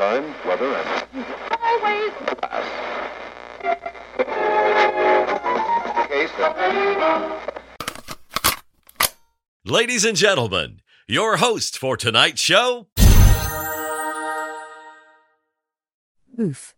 time, weather, and Always. class. Case that Ladies and gentlemen, your host for tonight's show, Oof.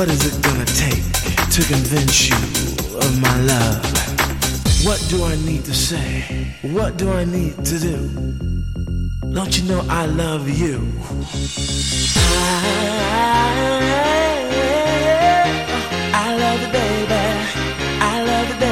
What is it gonna take to convince you of my love? What do I need to say? What do I need to do? Don't you know I love you? I, I love you, baby. I love you, baby.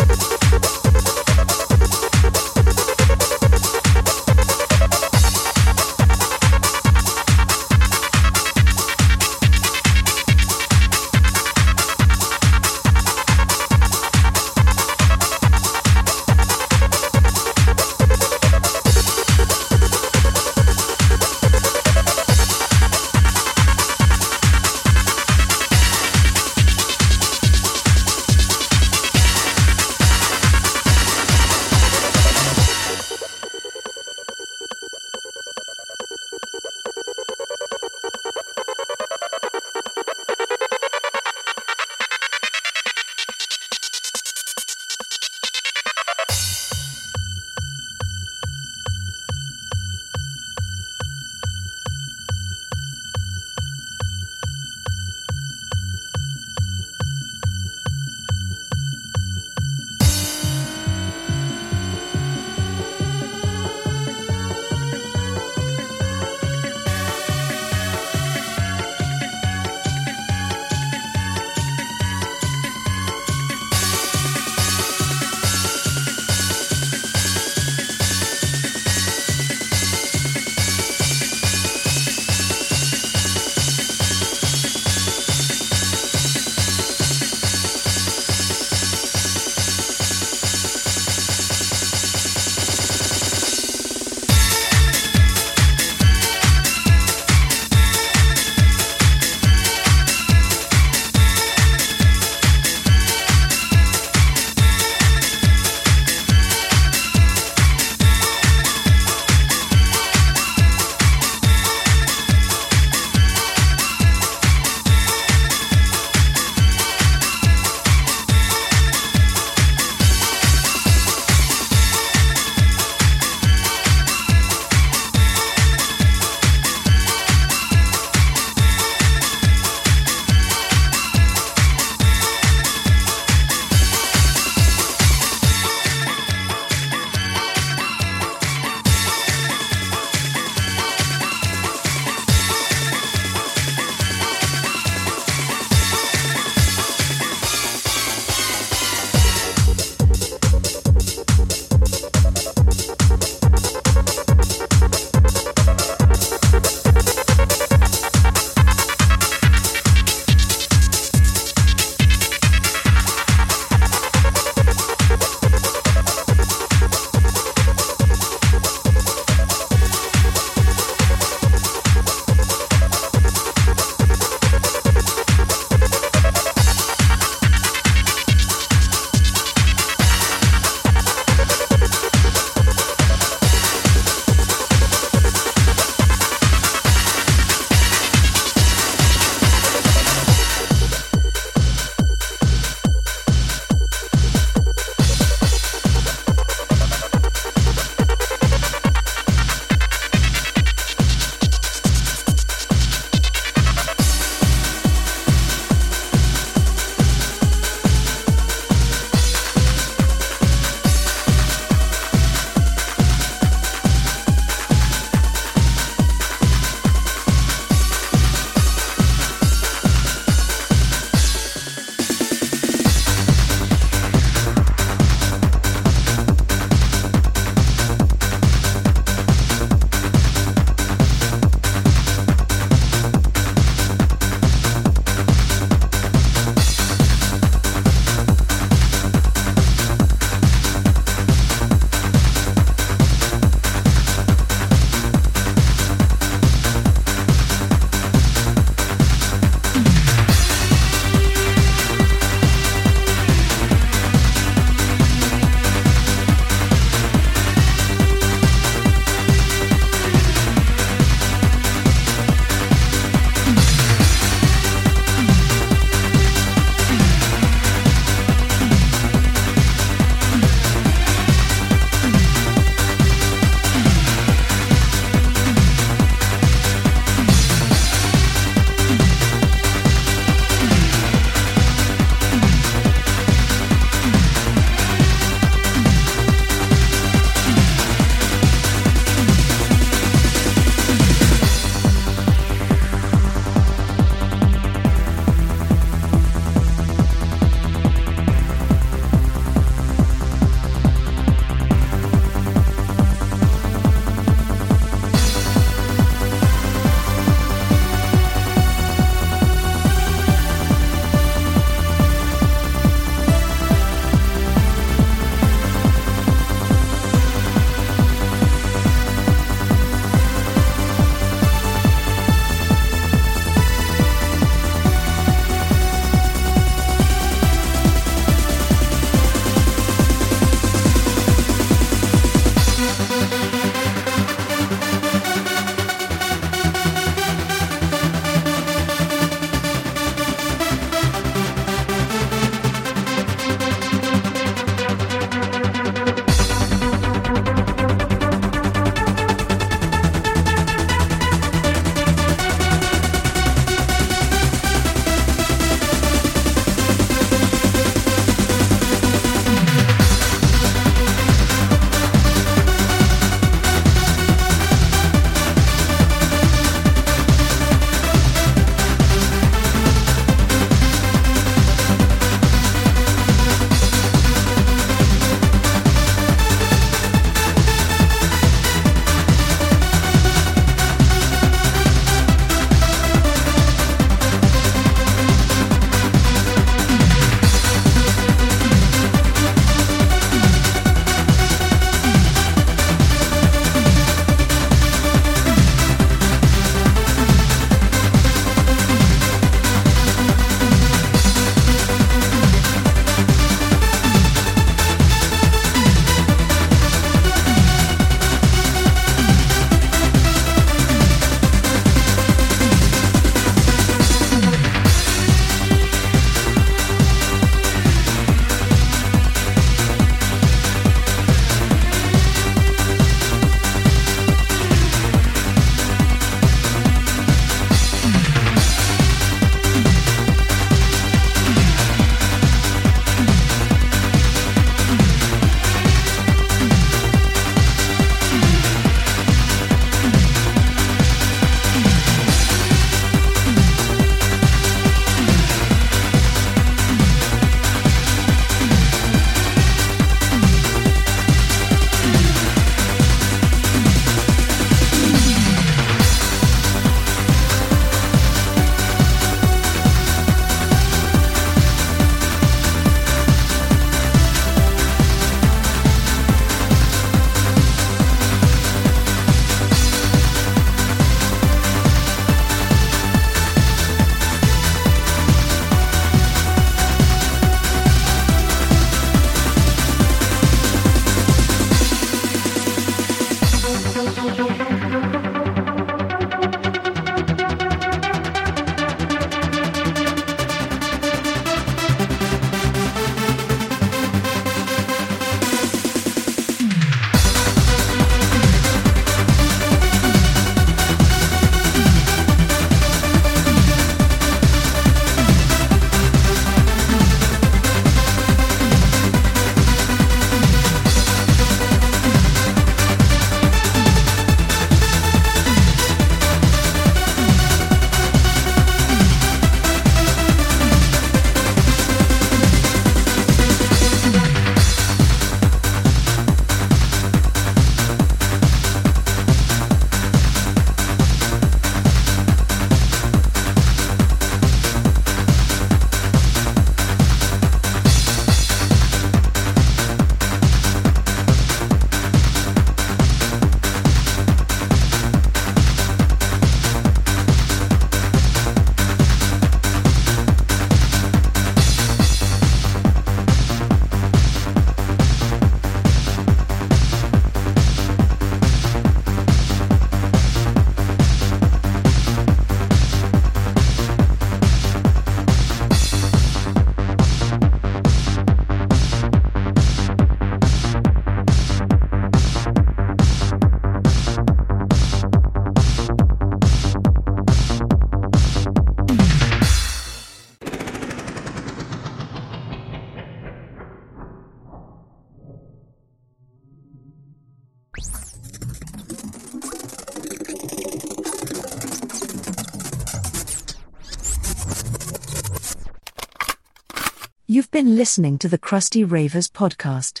Been listening to the Crusty Ravers podcast.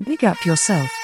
Big up yourself.